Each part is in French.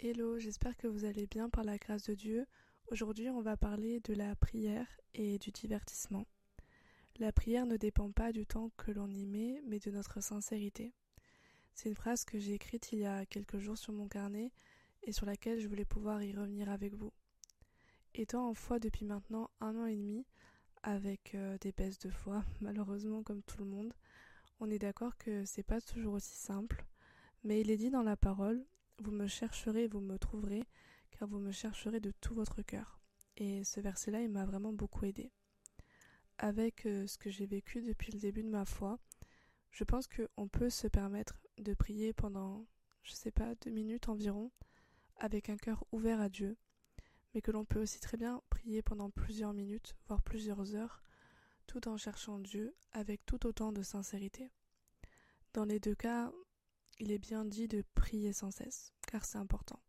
Hello, j'espère que vous allez bien par la grâce de Dieu. Aujourd'hui, on va parler de la prière et du divertissement. La prière ne dépend pas du temps que l'on y met, mais de notre sincérité. C'est une phrase que j'ai écrite il y a quelques jours sur mon carnet et sur laquelle je voulais pouvoir y revenir avec vous. Étant en foi depuis maintenant un an et demi, avec euh, des baisses de foi, malheureusement comme tout le monde, on est d'accord que c'est pas toujours aussi simple, mais il est dit dans la parole vous me chercherez, vous me trouverez, car vous me chercherez de tout votre cœur. Et ce verset-là, il m'a vraiment beaucoup aidé. Avec euh, ce que j'ai vécu depuis le début de ma foi, je pense qu'on peut se permettre de prier pendant, je sais pas, deux minutes environ, avec un cœur ouvert à Dieu, mais que l'on peut aussi très bien prier pendant plusieurs minutes, voire plusieurs heures, tout en cherchant Dieu avec tout autant de sincérité. Dans les deux cas, il est bien dit de prier sans cesse, car c'est important.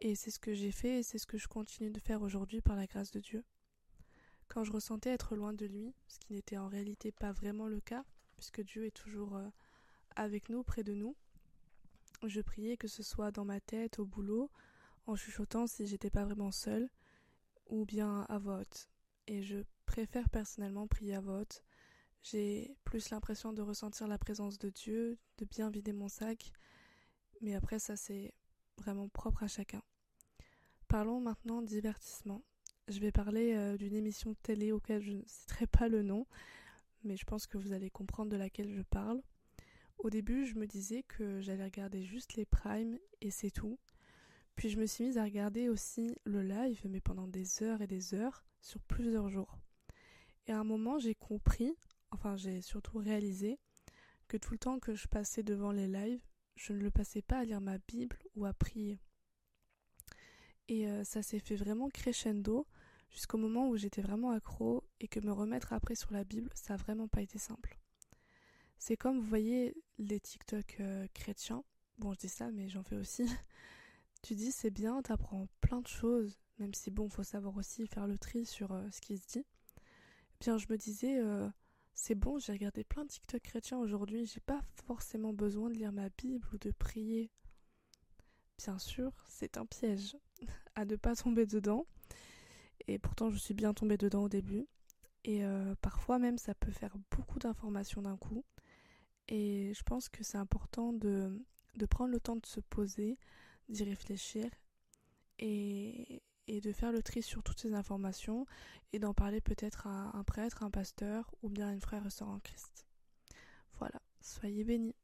Et c'est ce que j'ai fait et c'est ce que je continue de faire aujourd'hui par la grâce de Dieu. Quand je ressentais être loin de lui, ce qui n'était en réalité pas vraiment le cas, puisque Dieu est toujours euh, avec nous, près de nous, je priais que ce soit dans ma tête, au boulot, en chuchotant si j'étais pas vraiment seule, ou bien à voix Et je préfère personnellement prier à voix j'ai plus l'impression de ressentir la présence de Dieu, de bien vider mon sac, mais après ça c'est vraiment propre à chacun. Parlons maintenant divertissement. Je vais parler euh, d'une émission télé auquel je ne citerai pas le nom, mais je pense que vous allez comprendre de laquelle je parle. Au début, je me disais que j'allais regarder juste les primes et c'est tout. Puis je me suis mise à regarder aussi le live, mais pendant des heures et des heures, sur plusieurs jours. Et à un moment, j'ai compris, enfin j'ai surtout réalisé que tout le temps que je passais devant les lives, je ne le passais pas à lire ma Bible ou à prier. Et euh, ça s'est fait vraiment crescendo jusqu'au moment où j'étais vraiment accro et que me remettre après sur la Bible, ça a vraiment pas été simple. C'est comme vous voyez les TikTok euh, chrétiens, bon je dis ça mais j'en fais aussi. tu dis c'est bien, t'apprends plein de choses, même si bon faut savoir aussi faire le tri sur euh, ce qui se dit. bien je me disais c'est bon, j'ai regardé plein de TikTok chrétiens aujourd'hui, j'ai pas forcément besoin de lire ma Bible ou de prier. Bien sûr, c'est un piège à ne pas tomber dedans. Et pourtant, je suis bien tombée dedans au début. Et euh, parfois même, ça peut faire beaucoup d'informations d'un coup. Et je pense que c'est important de, de prendre le temps de se poser, d'y réfléchir et, et de faire le tri sur toutes ces informations et d'en parler peut-être à un prêtre, un pasteur ou bien à une frère et sœur en Christ. Voilà, soyez bénis.